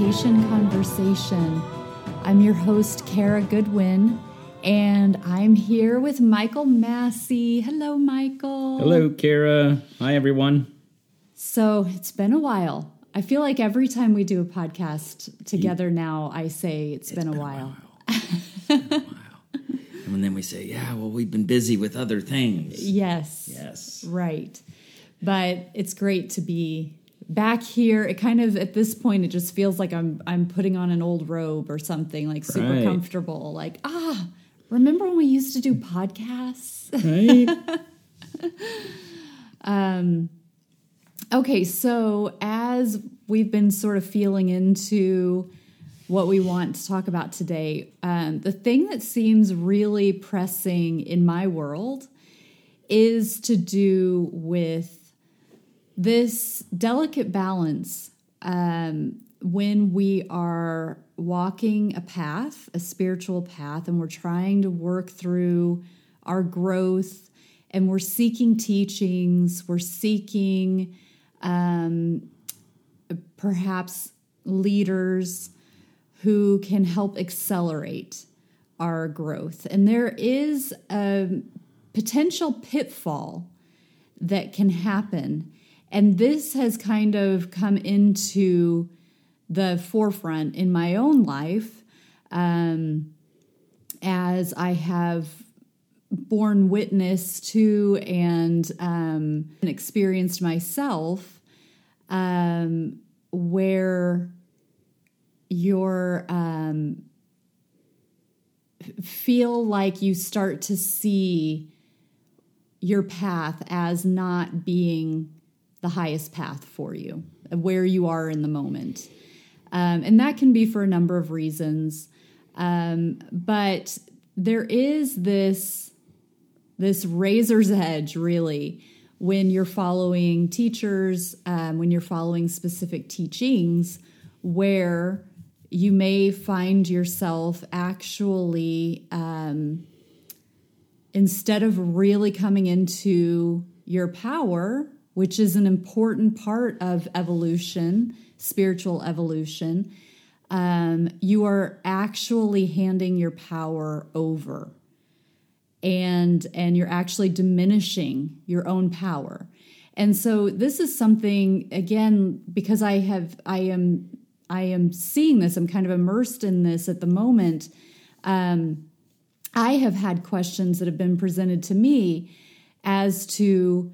the Meditation Conversation. I'm your host, Kara Goodwin, and I'm here with Michael Massey. Hello, Michael. Hello, Kara. Hi, everyone. So it's been a while. I feel like every time we do a podcast together now, I say it's, been, a while. It's been a while. and then we say, yeah, well, we've been busy with other things. Yes. Yes. Right. But it's great to be back here. It kind of at this point it just feels like I'm I'm putting on an old robe or something, like super Right. comfortable. Like, ah, remember when we used to do podcasts? Right? um Okay, so as we've been sort of feeling into what we want to talk about today, um, the thing that seems really pressing in my world is to do with this delicate balance um, when we are walking a path, a spiritual path, and we're trying to work through our growth and we're seeking teachings, we're seeking um, perhaps leaders who can help accelerate our growth. And there is a potential pitfall that can happen. And this has kind of come into the forefront in my own life um, as I have borne witness to and um, experienced myself um, where you're um, feel like you start to see your path as not being the highest path for you, where you are in the moment. Um, and that can be for a number of reasons. Um, but there is this this razor's edge really when you're following teachers, um, when you're following specific teachings, where you may find yourself actually um, instead of really coming into your power, which is an important part of evolution, spiritual evolution, um, you are actually handing your power over and and you're actually diminishing your own power. And so this is something again because i have i am i am seeing this i'm kind of immersed in this at the moment um, i have had questions that have been presented to me as to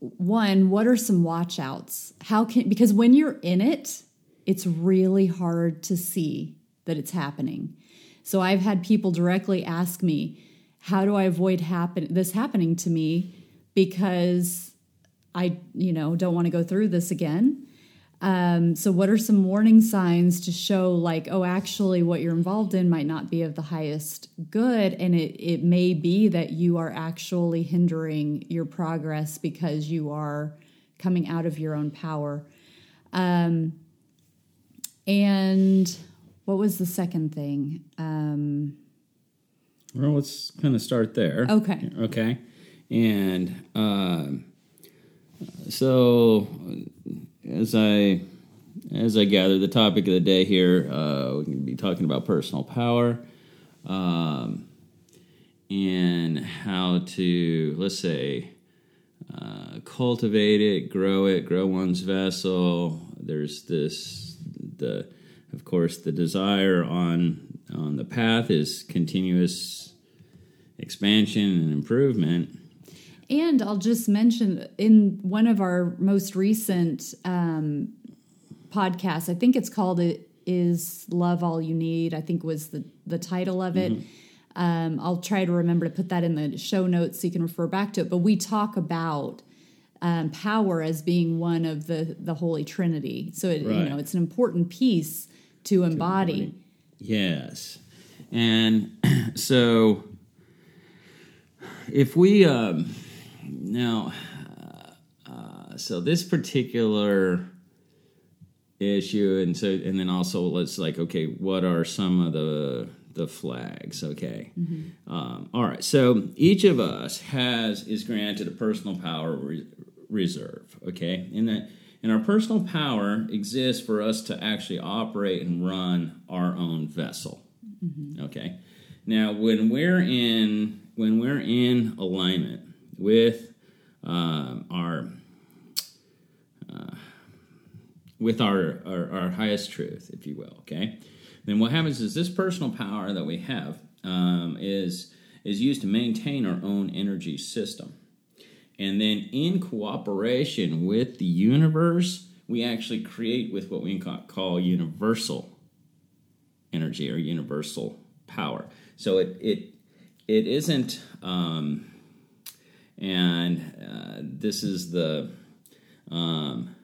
one what are some watch outs how can because when you're in it it's really hard to see that it's happening so i've had people directly ask me how do I avoid happen this happening to me because I you know don't want to go through this again. Um, so what are some warning signs to show like oh actually what you're involved in might not be of the highest good and it it may be that you are actually hindering your progress because you are coming out of your own power. Um, and what was the second thing? Um, well, let's kind of start there. Okay. Okay. And um, so, as I as I gather, the topic of the day here, uh, we can be talking about personal power um, and how to, let's say, uh, cultivate it, grow it, grow one's vessel. There's this, the, of course, the desire on on the path is continuous expansion and improvement. And I'll just mention in one of our most recent um, podcasts, I think it's called "It Is Love All You Need." I think was the the title of it. Um, I'll try to remember to put that in the show notes so you can refer back to it. But we talk about um, power as being one of the the Holy Trinity. So it, you know it's an important piece to embody. Yes. And so if we um now uh, uh, so this particular issue and so and then also let's like okay what are some of the the flags? Okay. Um, all right. So each of us has is granted a personal power re- reserve okay? And that And our personal power exists for us to actually operate and run our own vessel. Okay. Now, when we're in when we're in alignment with um, our uh, with our, our our highest truth, if you will, okay, then what happens is this personal power that we have um, is is used to maintain our own energy system, and then in cooperation with the universe, we actually create with what we call universal energy or universal power. So it it it isn't, um, and uh, this is the um,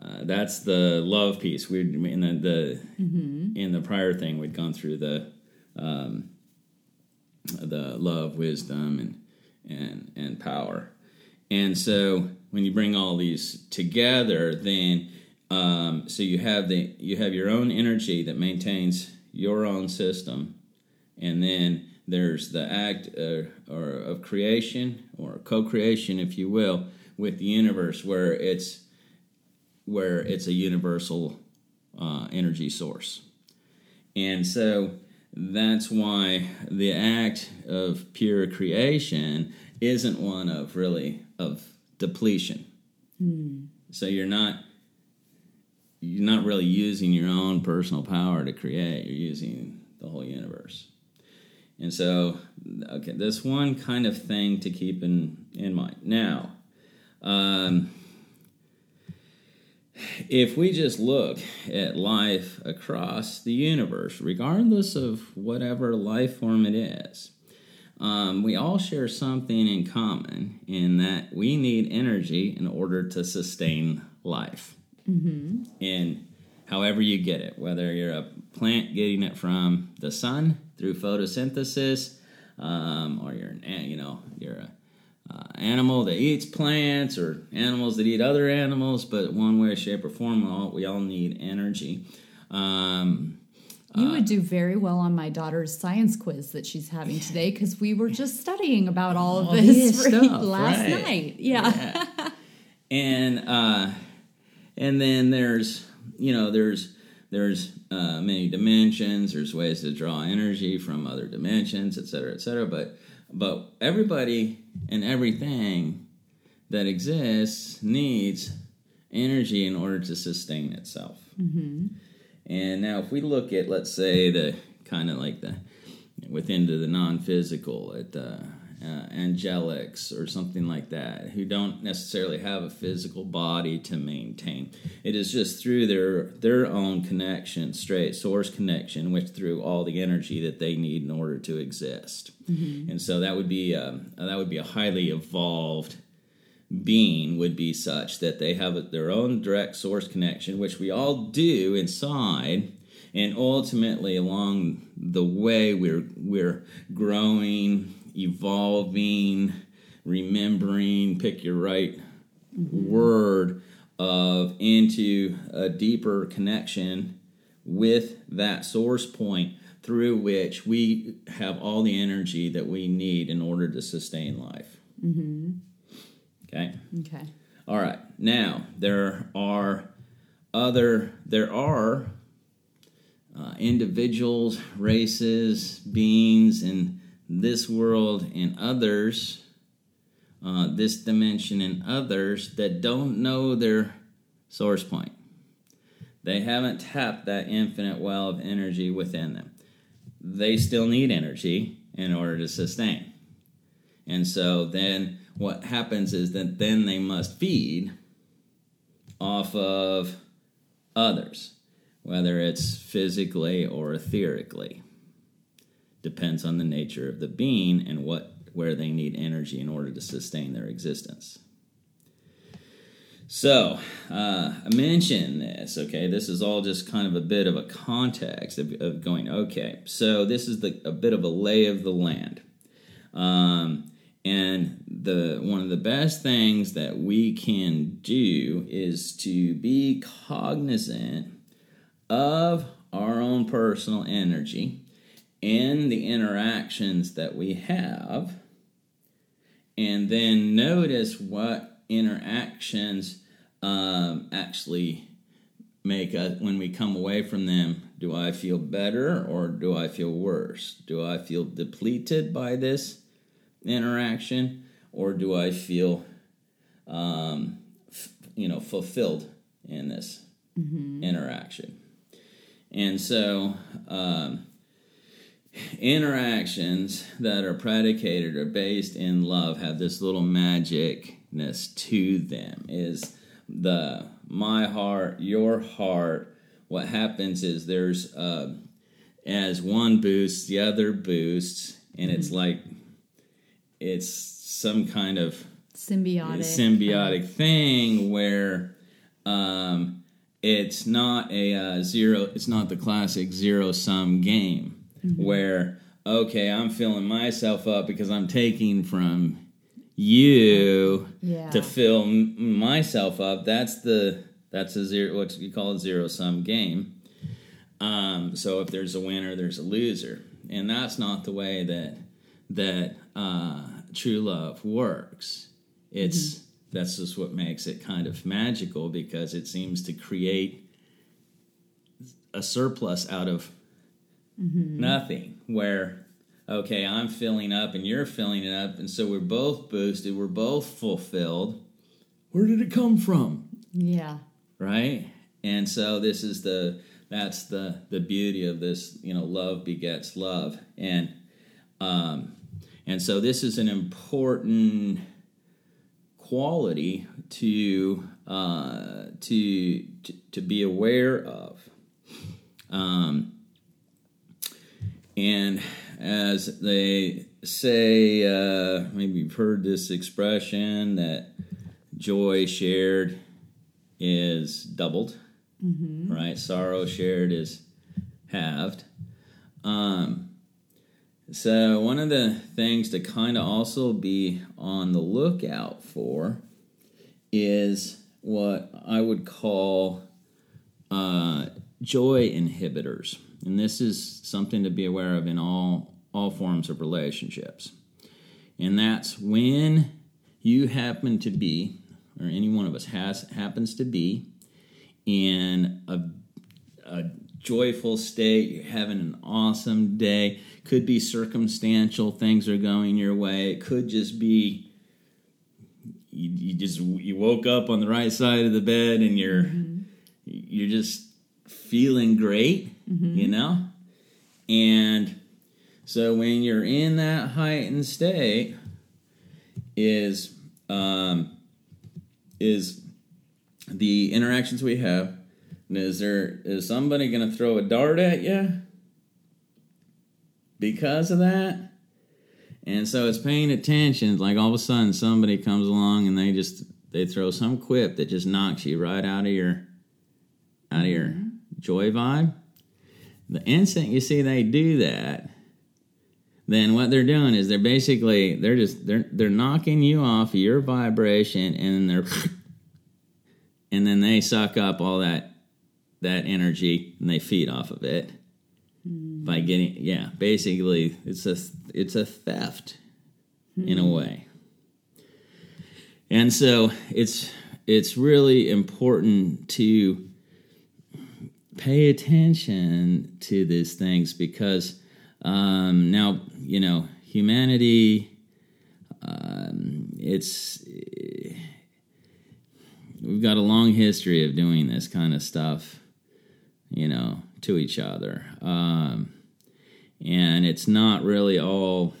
uh, that's the love piece. We in the, the in the prior thing we'd gone through the um, the love, wisdom, and and and power. And so when you bring all these together, then um, so you have the you have your own energy that maintains your own system, and then there's the act uh, or of creation or co-creation, if you will, with the universe, where it's where it's a universal uh, energy source, and so that's why the act of pure creation isn't one of really of depletion. So you're not you're not really using your own personal power to create. You're using the whole universe. And so, okay, this one kind of thing to keep in in mind. Now, um, if we just look at life across the universe, regardless of whatever life form it is, um, we all share something in common in that we need energy in order to sustain life. Mm-hmm. And however you get it, whether you're a plant getting it from the sun through photosynthesis, um, or you're an, you know you're a uh, animal that eats plants or animals that eat other animals, but one way, shape, or form, we all, we all need energy. Um, You would do very well on my daughter's science quiz that she's having today because we were just studying about all of All this stuff, last right. night. Yeah. and uh, and then there's you know there's there's uh, many dimensions. There's ways to draw energy from other dimensions, et cetera, et cetera. But but everybody and everything that exists needs energy in order to sustain itself. And now, if we look at, let's say, the kind of like the within to the non-physical, at uh, uh, angelics or something like that, who don't necessarily have a physical body to maintain. It is just through their their own connection, straight source connection, which through all the energy that they need in order to exist. And so that would be um, that would be a highly evolved being would be such that they have their own direct source connection, which we all do inside, and ultimately along the way we're we're growing, evolving, remembering, pick your right word of into a deeper connection with that source point through which we have all the energy that we need in order to sustain life. Mm-hmm. Okay. okay. All right. Now there are other there are uh, individuals, races, beings in this world and others, uh, this dimension and others that don't know their source point. They haven't tapped that infinite well of energy within them. They still need energy in order to sustain. And so then what happens is that then they must feed off of others, whether it's physically or etherically. Depends on the nature of the being and what where they need energy in order to sustain their existence. So, uh, I mentioned this, okay? This is all just kind of a bit of a context of, of going, okay, so this is the, a bit of a lay of the land. Um, and the one of the best things that we can do is to be cognizant of our own personal energy and the interactions that we have, and then notice what interactions um, actually make us when we come away from them do i feel better or do i feel worse? Do i feel depleted by this interaction or do i feel um, f- you know fulfilled in this interaction? And so um, interactions that are predicated or based in love have this little magicness to them. Is the my heart your heart. What happens is there's uh, as one boosts the other boosts and it's like it's some kind of Symbiotic. symbiotic thing where um, it's not a uh, zero it's not the classic zero sum game where okay i'm filling myself up because i'm taking from you Yeah. to fill m- myself up. That's the that's a zero what you call a zero sum game. Um, so if there's a winner there's a loser. And that's not the way that that uh, true love works. It's that's just what makes it kind of magical because it seems to create a surplus out of nothing. Where okay i'm filling up and you're filling it up and so we're both boosted we're both fulfilled. Where did it come from? Yeah. right? And so this is the that's the the beauty of this you know love begets love. And um and so this is an important quality to uh to to, to be aware of. Um and as they say uh maybe you've heard this expression that joy shared is doubled, right? Sorrow shared is halved. Um, so one of the things to kind of also be on the lookout for is what I would call uh, joy inhibitors, and this is something to be aware of in all all forms of relationships. And that's when you happen to be, or any one of us has happens to be, in a, a joyful state. You're having an awesome day. Could be circumstantial; things are going your way. It could just be you, you just you woke up on the right side of the bed and you're mm-hmm. you're just feeling great, you know. And so when you're in that heightened state, is um, is the interactions we have. And is there is somebody going to throw a dart at you because of that? And so it's paying attention. Like all of a sudden, somebody comes along and they just they throw some quip that just knocks you right out of your out of your joy vibe. The instant you see they do that, then what they're doing is they're basically they're just they're they're knocking you off your vibration and then they're and then they suck up all that that energy and they feed off of it hmm. by getting yeah basically it's a it's a theft in a hmm. way. And so it's it's really important to pay attention to these things because um, now you know humanity um, it's we've got a long history of doing this kind of stuff you know to each other. Um, and it's not really all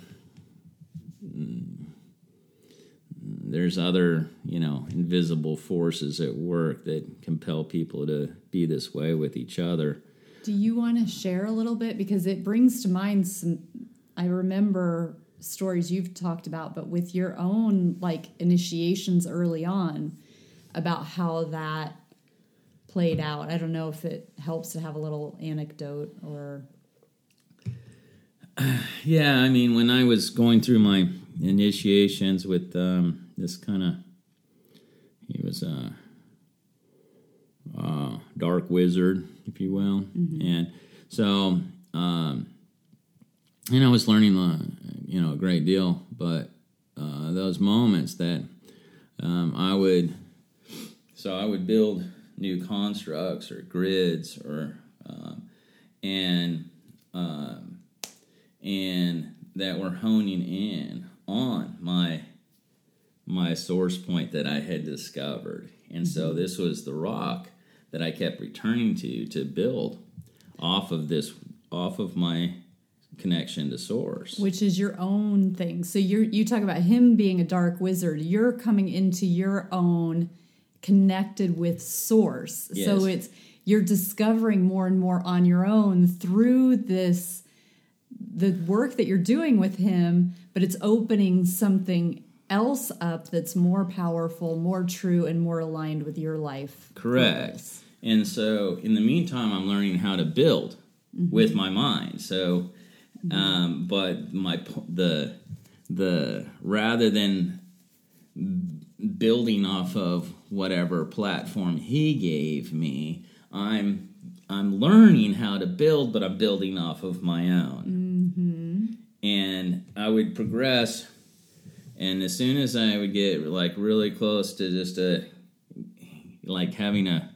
there's other you know invisible forces at work that compel people to be this way with each other Do you want to share a little bit because it brings to mind some I remember stories you've talked about but with your own like initiations early on about how that played out. I don't know if it helps to have a little anecdote or Yeah, I mean, when I was going through my initiations with um, this kind of, he was a, uh dark wizard, if you will, and so, um, and I was learning, uh, you know, a great deal, but uh, those moments that um, I would so I would build new constructs or grids or um, and um, and that were honing in on my my source point that I had discovered. And so this was the rock that I kept returning to to build off of this off of my connection to source. which is your own thing. So you you talk about him being a dark wizard. You're coming into your own connected with source. So it's you're discovering more and more on your own through this the work that you're doing with him, but it's opening something else up that's more powerful, more true and more aligned with your life. Correct. purpose. And so, in the meantime, I'm learning how to build mm-hmm. with my mind. So, mm-hmm. um, but my the the rather than building off of whatever platform he gave me, I'm I'm learning how to build, but I'm building off of my own. Mm-hmm. And I would progress, and as soon as I would get like really close to just a like having a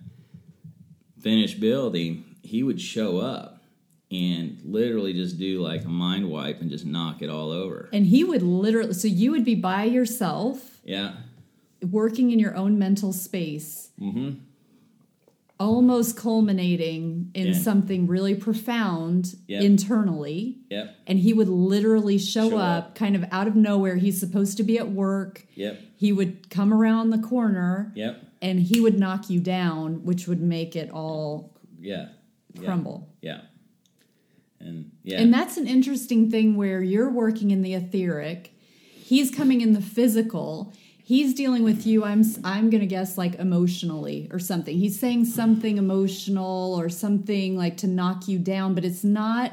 finished building, he would show up and literally just do like a mind wipe and just knock it all over. And he would literally so you would be by yourself Yeah. working in your own mental space, Mm-hmm. Almost culminating in Yeah. something really profound Yep. internally. Yep. And he would literally show, Show up, up. kind of out of nowhere. He's supposed to be at work. Yep. He would come around the corner Yep. and he would knock you down, which would make it all Yeah. Yeah. crumble. Yeah. And yeah. And that's an interesting thing where you're working in the etheric, he's coming in the physical. He's dealing with you. I'm I'm going to guess like emotionally or something. He's saying something emotional or something like to knock you down, but it's not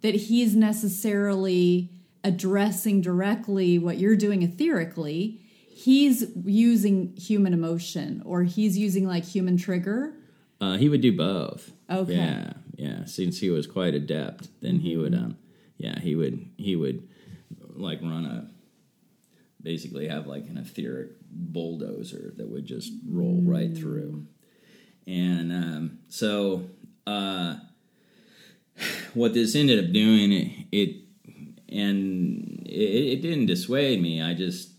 that he's necessarily addressing directly what you're doing etherically. He's using human emotion or he's using like human trigger. Uh, he would do both. Okay. Yeah, yeah. Since he was quite adept, then he would, um, yeah, he would, he would, like run a, basically have like an etheric bulldozer that would just roll right through, and um, so uh, what this ended up doing, it, it and it, it didn't dissuade me. I just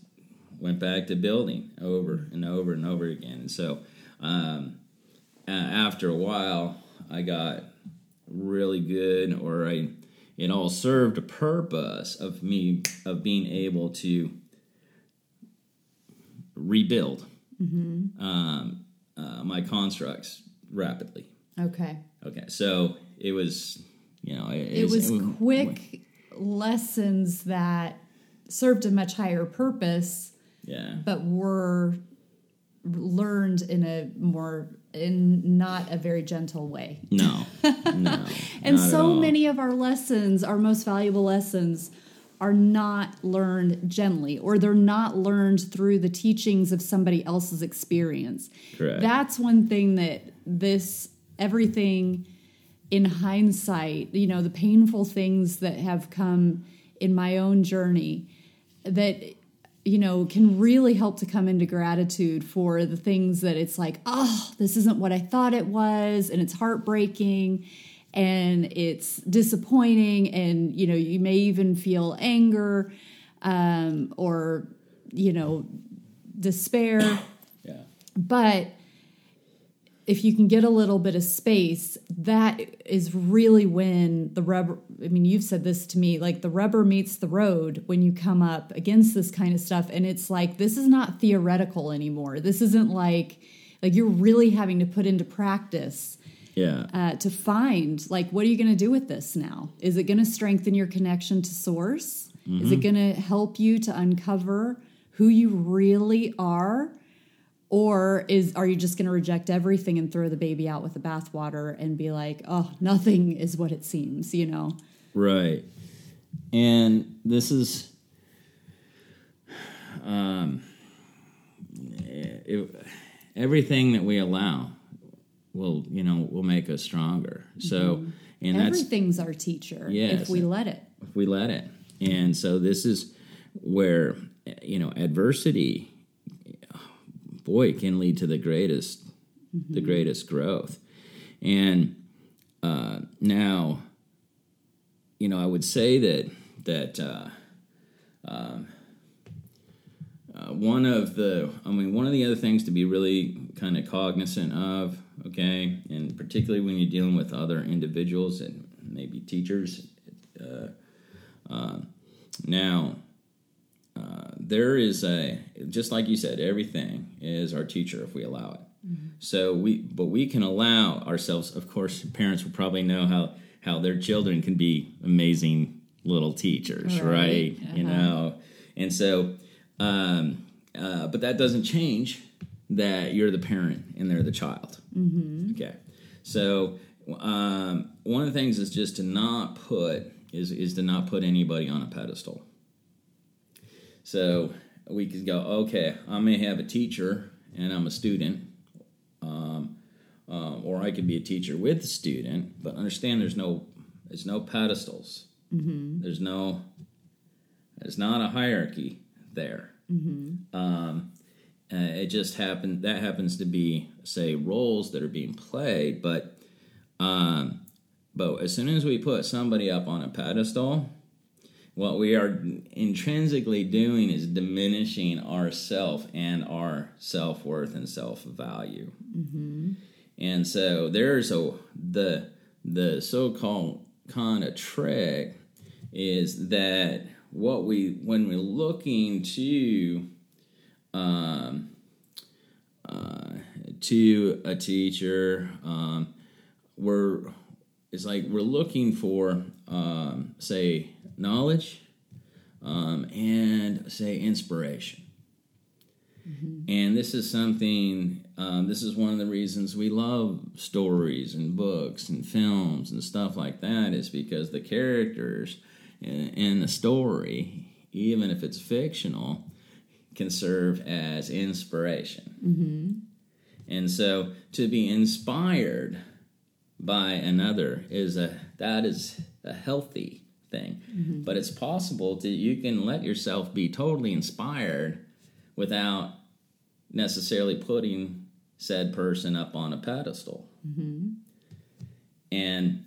went back to building over and over and over again, and so. Um, uh, after a while, I got really good, or I it all served a purpose of me of being able to rebuild um, uh, my constructs rapidly. Okay. Okay, so it was you know it, it was quick lessons that served a much higher purpose yeah but were learned in a more in not a very gentle way no no and so many of our lessons our most valuable lessons are not learned gently or they're not learned through the teachings of somebody else's experience Correct. that's one thing that this everything in hindsight you know the painful things that have come in my own journey that you know can really help to come into gratitude for the things that it's like oh this isn't what i thought it was and it's heartbreaking and it's disappointing and you know you may even feel anger um, or you know despair yeah but if you can get a little bit of space, that is really when the rubber. I mean, you've said this to me like the rubber meets the road when you come up against this kind of stuff. And it's like, this is not theoretical anymore. This isn't like, like you're really having to put into practice yeah. uh, to find like what are you going to do with this now? Is it going to strengthen your connection to source? Is it going to help you to uncover who you really are? Or is are you just going to reject everything and throw the baby out with the bathwater and be like oh nothing is what it seems you know? Right. And this is um it, everything that we allow will, you know, will make us stronger. So, and that's everything's our teacher Yes. if we let it if we let it. And so this is where you know adversity boy can lead to the greatest the greatest growth and uh, now you know i would say that that uh, um, uh, one of the i mean one of the other things to be really kind of cognizant of okay? And particularly when you're dealing with other individuals and maybe teachers uh, uh, now uh, there is a just like you said everything is our teacher if we allow it. So we but we can allow ourselves of course parents will probably know how how their children can be amazing little teachers right, Right. you Uh-huh. know? And so um, uh, but that doesn't change that you're the parent and they're the child Mm-hmm. okay so um, one of the things is just to not put is is to not put anybody on a pedestal so we could go, okay, I may have a teacher and I'm a student, um, um, or I could be a teacher with a student. But understand, there's no there's no pedestals. There's no there's not a hierarchy there. Um, uh, it just happened that happens to be say roles that are being played, but um, but as soon as we put somebody up on a pedestal, what we are intrinsically doing is diminishing ourself and our self worth and self value. And so there's a the the so called kind of trick is that what we when we're looking to um, uh, to a teacher, um, we're it's like we're looking for um, say knowledge um, and say inspiration. And this is something um, this is one of the reasons we love stories and books and films and stuff like that is because the characters in, in the story even if it's fictional can serve as inspiration. Mm-hmm. And so to be inspired by another is a that is a healthy thing. Mm-hmm. But it's possible that you can let yourself be totally inspired without necessarily putting said person up on a pedestal. Mm-hmm. And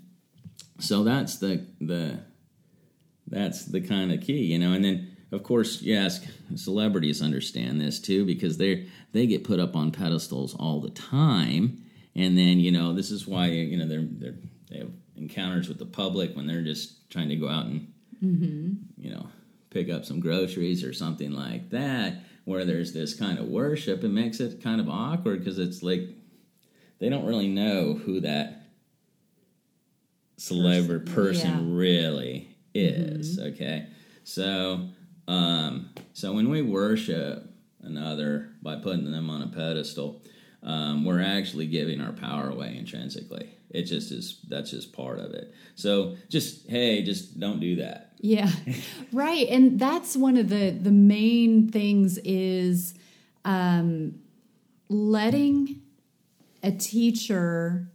so that's the the that's the kind of key you know? And then of course you ask celebrities understand this too because they they get put up on pedestals all the time. And then you know this is why you know they're they're they have encounters with the public when they're just trying to go out and mm-hmm. you know pick up some groceries or something like that where there's this kind of worship. It makes it kind of awkward because it's like they don't really know who that celebrity person really mm-hmm. is okay? So um so when we worship another by putting them on a pedestal um, we're actually giving our power away intrinsically it just is that's just part of it so just hey just don't do that Yeah. right. And that's one of the the main things is um letting a teacher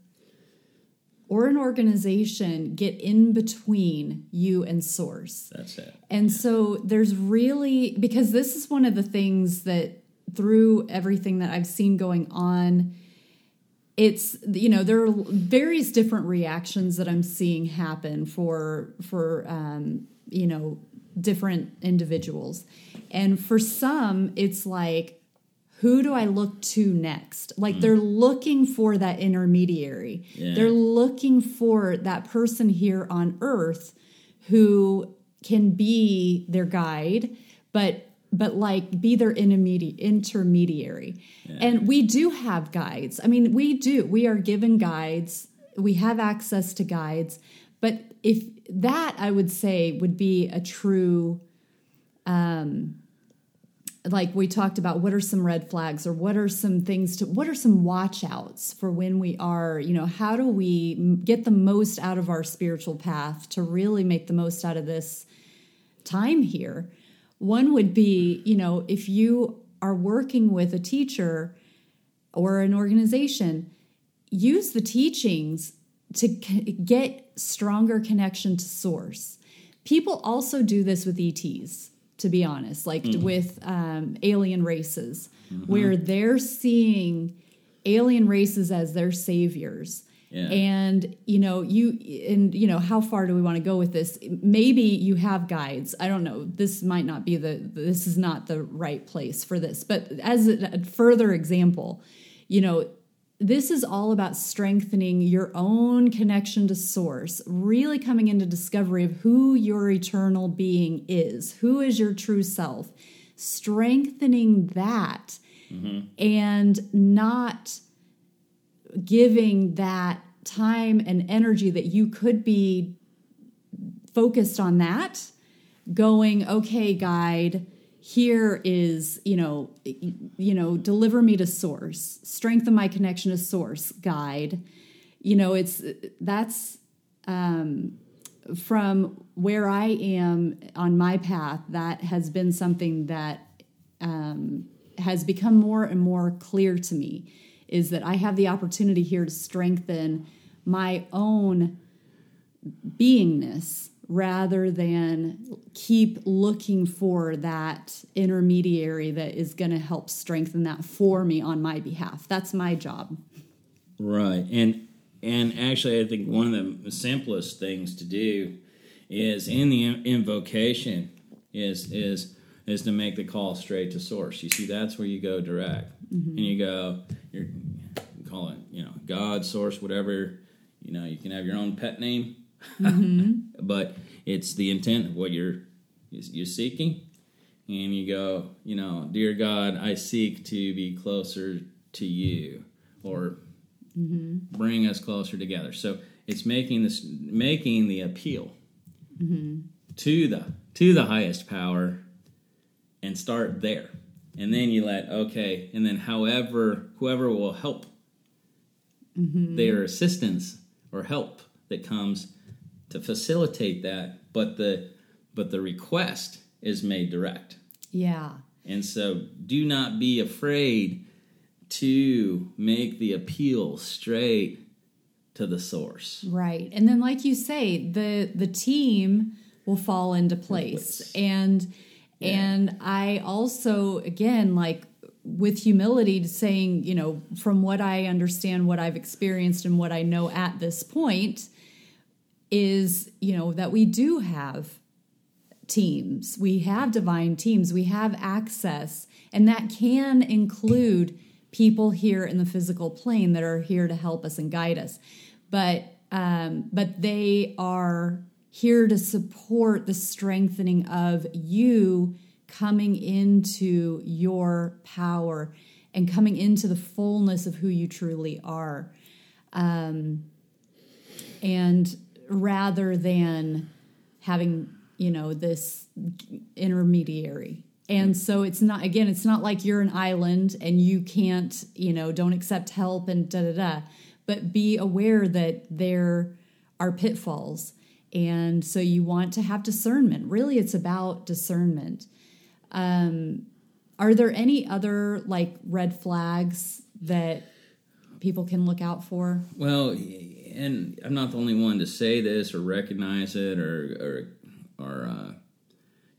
or an organization get in between you and source. that's it. And so there's really because this is one of the things that through everything that I've seen going on it's you know there are various different reactions that I'm seeing happen for for um, you know different individuals, and for some it's like who do I look to next? Like mm. they're looking for that intermediary. Yeah. They're looking for that person here on earth who can be their guide, but but like be their intermediate intermediary. And we do have guides. I mean, we do. We are given guides. We have access to guides. But if that I would say would be a true um, like we talked about what are some red flags or what are some things to what are some watch outs for when we are you know how do we get the most out of our spiritual path to really make the most out of this time here? One would be you know if you are working with a teacher or an organization use the teachings to get stronger connection to source. People also do this with ets to be honest, like with um, alien races, where they're seeing alien races as their saviors. Yeah. And you know, you and you know, how far do we want to go with this? Maybe you have guides. I don't know. This might not be the. This is not the right place for this. But as a further example, you know, this is all about strengthening your own connection to source, really coming into discovery of who your eternal being is, who is your true self, strengthening that, mm-hmm. and not giving that time and energy that you could be focused on that going okay guide here is you know you know deliver me to source strengthen my connection to source guide. You know it's that's um from where i am on my path that has been something that um has become more and more clear to me is that i have the opportunity here to strengthen my own beingness rather than keep looking for that intermediary that is going to help strengthen that for me on my behalf. That's my job. Right. And and actually I think one of the simplest things to do is in the invocation is is is to make the call straight to source. You see that's where you go direct. Mm-hmm. And you go you're you call it, you know, God, source, whatever, you know, you can have your own pet name. Mm-hmm. but it's the intent of what you're you're seeking. And you go, you know, dear God, I seek to be closer to you, or mm-hmm. bring us closer together. So it's making this, making the appeal mm-hmm. to the to the highest power, and start there, and then you let okay, and then however whoever will help their assistance or help that comes to facilitate that, but the but the request is made direct. Yeah. And so do not be afraid to make the appeal straight to the source. Right. And then like you say, the the team will fall into place. Place. And and I also again like with humility to saying, you know, from what I understand, what I've experienced and what I know at this point is, you know, that we do have teams. We have divine teams. We have access. And that can include people here in the physical plane that are here to help us and guide us. But um, but they are here to support the strengthening of you coming into your power and coming into the fullness of who you truly are. Um, and rather than having you know this intermediary. And so it's not again it's not like you're an island and you can't you know don't accept help and da da da. But be aware that there are pitfalls. And so you want to have discernment. Really it's about discernment. Um are there any other like red flags that people can look out for? Well, and I'm not the only one to say this or recognize it or or or uh,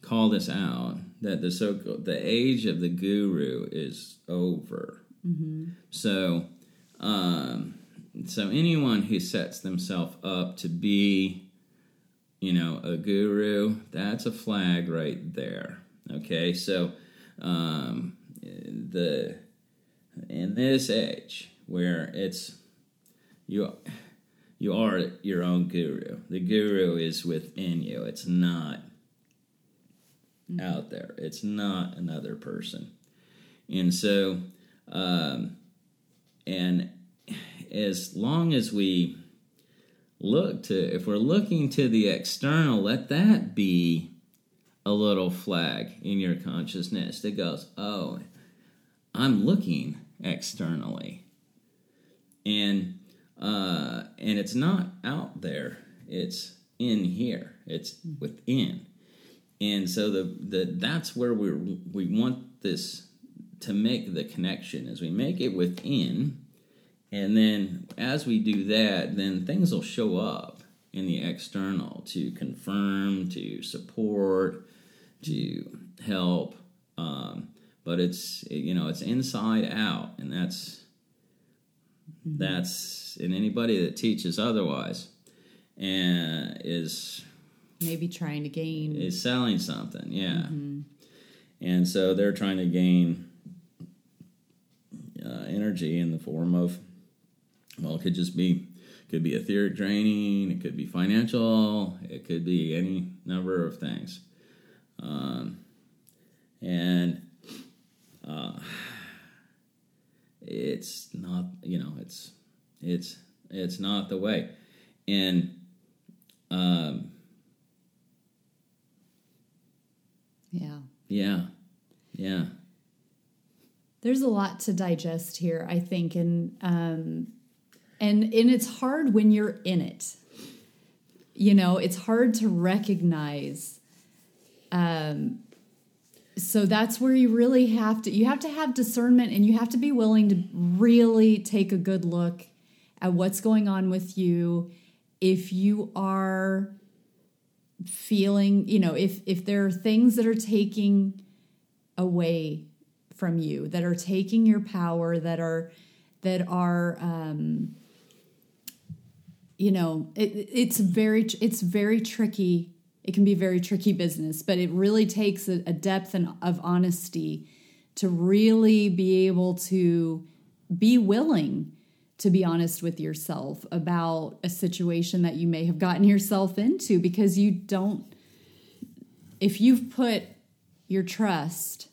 call this out that the so the age of the guru is over. So, um, so anyone who sets themselves up to be, you know, a guru, that's a flag right there. Okay, so um, the in this age where it's you you are your own guru. The guru is within you. It's not out there. It's not another person. And so, um, and as long as we look to, if we're looking to the external, let that be a little flag in your consciousness that goes, oh, I'm looking externally. And uh, and it's not out there; it's in here. It's within, and so the the that's where we we want this to make the connection. As we make it within, and then as we do that, then things will show up in the external to confirm, to support, to help. Um, but it's you know it's inside out, and that's that's and anybody that teaches otherwise and is Maybe trying to gain. is selling something, yeah. And so they're trying to gain uh, energy in the form of, well, it could just be, could be etheric draining, it could be financial, it could be any number of things, um, and uh, it's not, you know, it's it's it's not the way, and um, yeah. yeah, yeah. There's a lot to digest here, I think, and um, and and it's hard when you're in it. You know, it's hard to recognize. Um, so that's where you really have to you have to have discernment, and you have to be willing to really take a good look at what's going on with you. If you are feeling, you know, if if there are things that are taking away from you that are taking your power that are that are um you know it, it's very it's very tricky it can be very tricky business but it really takes a, a depth and of honesty to really be able to be willing to be honest with yourself about a situation that you may have gotten yourself into because you don't if you've put your trust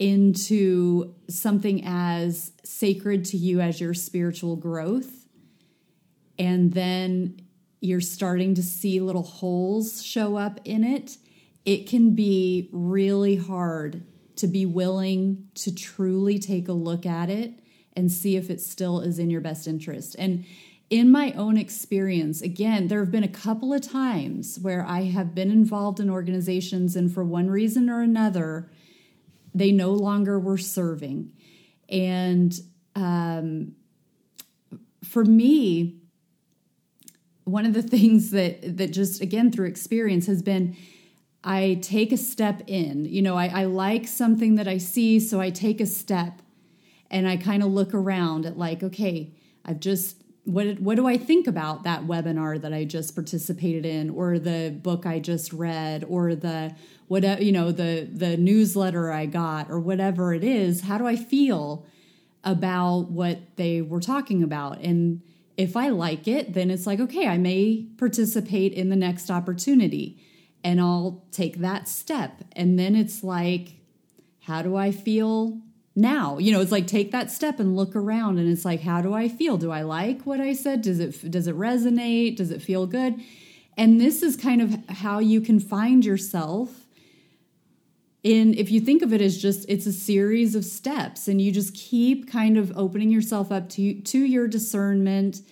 into something as sacred to you as your spiritual growth and then you're starting to see little holes show up in it it can be really hard to be willing to truly take a look at it and see if it still is in your best interest and in my own experience again there have been a couple of times where i have been involved in organizations and for one reason or another they no longer were serving. And um, for me, one of the things that that just again through experience has been I take a step in. You know, I, I like something that I see, so I take a step and I kind of look around at like, okay, I've just what what do I think about that webinar that I just participated in, or the book I just read, or the whatever you know the the newsletter I got, or whatever it is? How do I feel about what they were talking about? And if I like it, then it's like okay, I may participate in the next opportunity, and I'll take that step. And then it's like, how do I feel now? You know it's like take that step and look around and it's like how do i feel? Do i like what i said? Does it does it resonate? Does it feel good? And this is kind of how you can find yourself in if you think of it as just it's a series of steps and you just keep kind of opening yourself up to to your discernment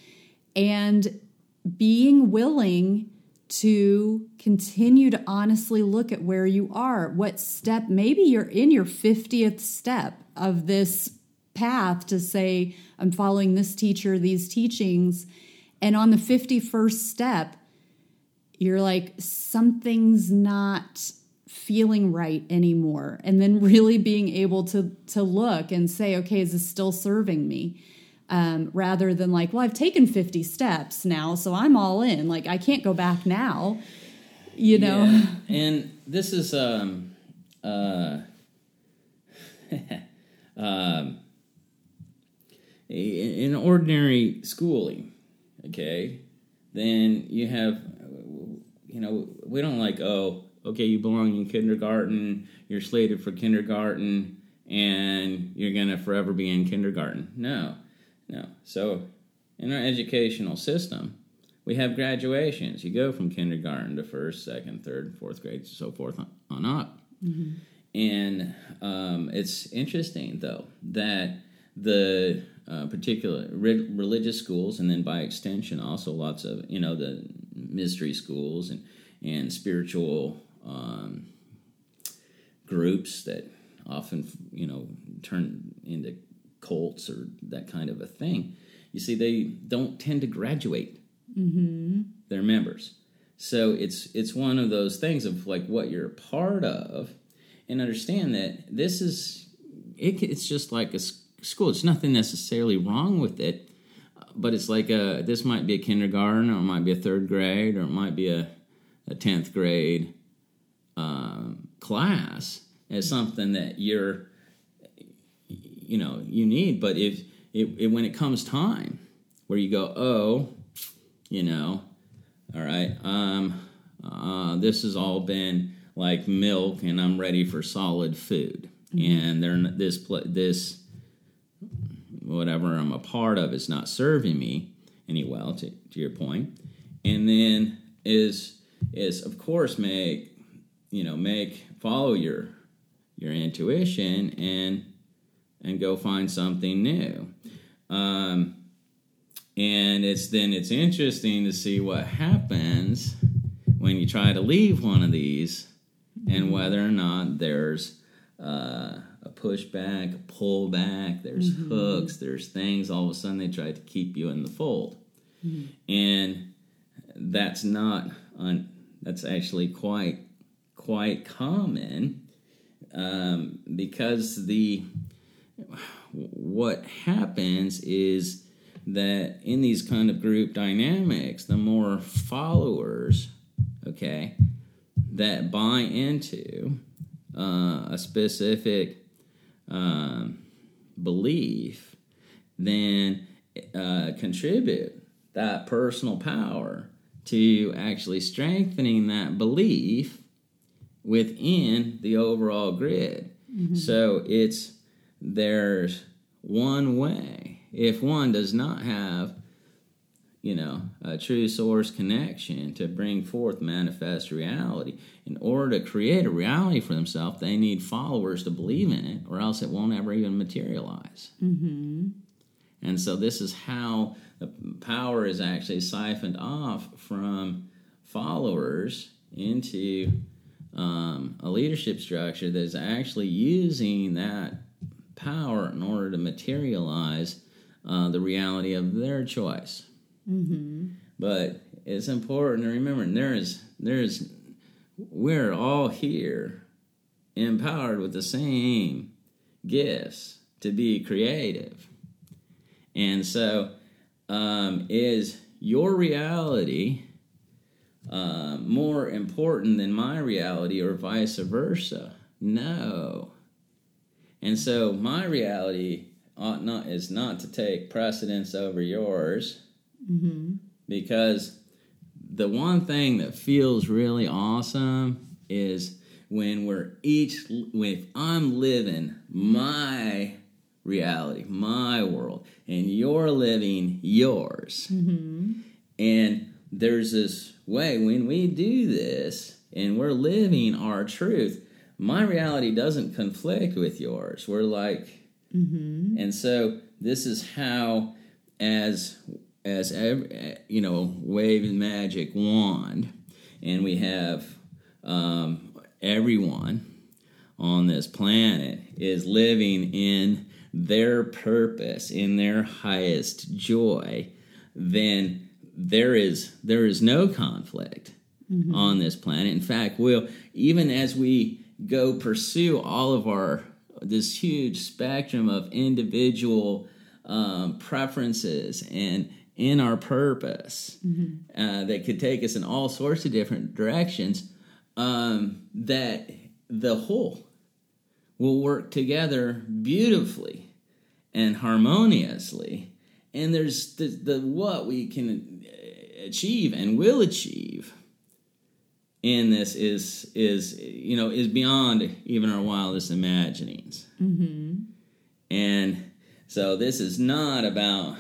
and being willing to continue to honestly look at where you are what step maybe you're in your 50th step of this path to say i'm following this teacher these teachings and on the 51st step you're like something's not feeling right anymore and then really being able to to look and say okay is this still serving me? Um, rather than like well i've taken 50 steps now so i'm all in. Like i can't go back now you know? Yeah. And this is um uh um in ordinary schooling, okay, then you have you know, we don't like, oh, okay, you belong in kindergarten, you're slated for kindergarten, and you're gonna forever be in kindergarten. No. No. So in our educational system, we have graduations. You go from kindergarten to first, second, third, fourth grade, so forth on, on up. And um, it's interesting, though, that the uh, particular re- religious schools, and then by extension, also lots of you know the mystery schools and and spiritual um, groups that often you know turn into cults or that kind of a thing. You see, they don't tend to graduate their members. So it's it's one of those things of like what you're a part of, and understand that this is it, it's just like a school. It's nothing necessarily wrong with it, but it's like a this might be a kindergarten or it might be a third grade or it might be a a tenth grade um, class as something that you're you know you need. But if it, it when it comes time where you go, oh, you know all right. Um, uh, this has all been like milk, and I'm ready for solid food. Mm-hmm. And they're this this whatever I'm a part of is not serving me any well. To, to your point, and then is is of course make you know make follow your your intuition and and go find something new. Um, and it's then it's interesting to see what happens when you try to leave one of these and whether or not there's uh, a pushback, a pullback, there's mm-hmm. hooks, there's things. All of a sudden, they try to keep you in the fold, mm-hmm. and that's not un- that's actually quite quite common um, because the what happens is that in these kind of group dynamics, the more followers, okay, that buy into uh, a specific um, belief, then uh, contribute that personal power to actually strengthening that belief within the overall grid. Mm-hmm. So it's there's one way if one does not have you know a true source connection to bring forth manifest reality in order to create a reality for themselves they need followers to believe in it or else it won't ever even materialize mm-hmm. and so this is how the power is actually siphoned off from followers into um, a leadership structure that is actually using that power in order to materialize uh, the reality of their choice. Mm-hmm. But it's important to remember there is there is we're all here empowered with the same gifts to be creative, and so um, is your reality uh, more important than my reality, or vice versa? No. And so my reality ought not is not to take precedence over yours mm-hmm. because the one thing that feels really awesome is when we're each if i'm living my reality my world and you're living yours mm-hmm. and there's this way when we do this and we're living our truth my reality doesn't conflict with yours we're like Mm-hmm. And so this is how, as as every, you know, wave magic wand, and we have um, everyone on this planet is living in their purpose, in their highest joy, then there is there is no conflict mm-hmm. on this planet. In fact, we'll even as we go pursue all of our this huge spectrum of individual um, preferences and in our purpose mm-hmm. uh, that could take us in all sorts of different directions um, that the whole will work together beautifully and harmoniously and there's the, the what we can achieve and will achieve in this is is you know is beyond even our wildest imaginings mm-hmm. and so this is not about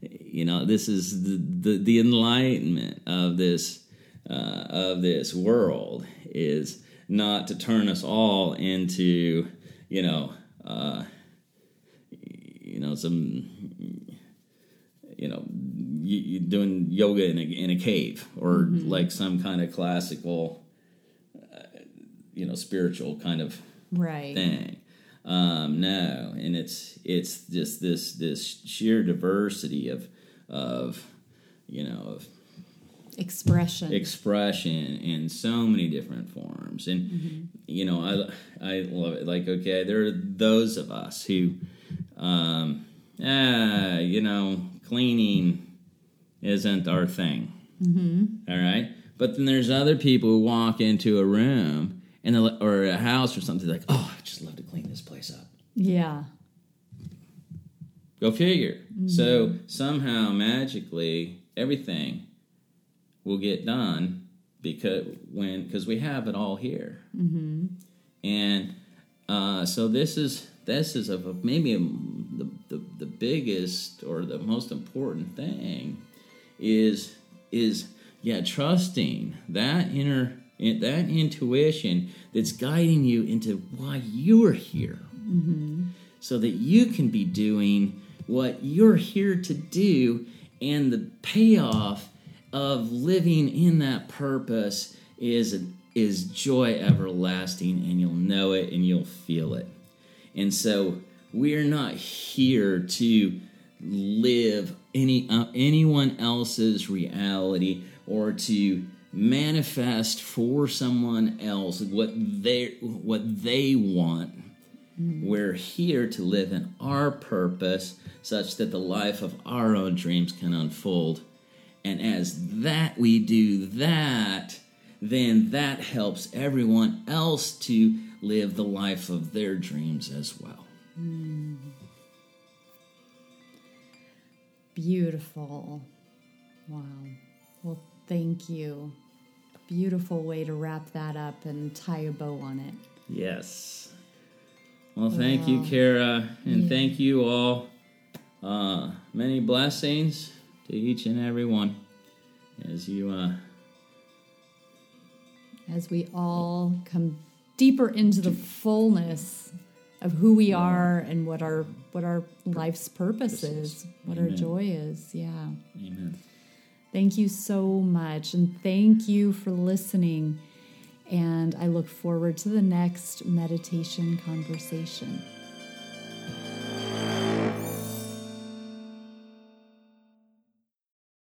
you know this is the the, the enlightenment of this uh, of this world is not to turn us all into you know uh, you know some you know you, doing yoga in a, in a cave or mm-hmm. like some kind of classical uh, you know spiritual kind of right. thing. Um, no and it's it's just this this sheer diversity of of you know of expression. expression in so many different forms. And you know i i love it. Like okay there are those of us who um ah, you know cleaning isn't our thing mm-hmm. right but then there's other people who walk into a room and or a house or something like oh i just love to clean this place up yeah. Go figure. So somehow magically everything will get done because when because we have it all here, mm-hmm. and uh, so this is this is a, maybe the, the the biggest or the most important thing is is yeah trusting that inner that intuition that's guiding you into why you're here. Mm-hmm. So that you can be doing what you're here to do and the payoff of living in that purpose is is joy everlasting and you'll know it and you'll feel it. And so we're not here to live any uh, anyone else's reality or to manifest for someone else what they what they want we're here to live in our purpose such that the life of our own dreams can unfold. And as that we do that, then that helps everyone else to live the life of their dreams as well. Beautiful. Wow. Well, thank you. Beautiful way to wrap that up and tie a bow on it. Yes. Well, thank you, Kara, and thank you all. Uh, many blessings to each and every one as you uh, As we all come deeper into the fullness of who we are and what our what our life's purpose is, what our joy is. Yeah. Amen. Thank you so much. And thank you for listening. And I look forward to the next meditation conversation.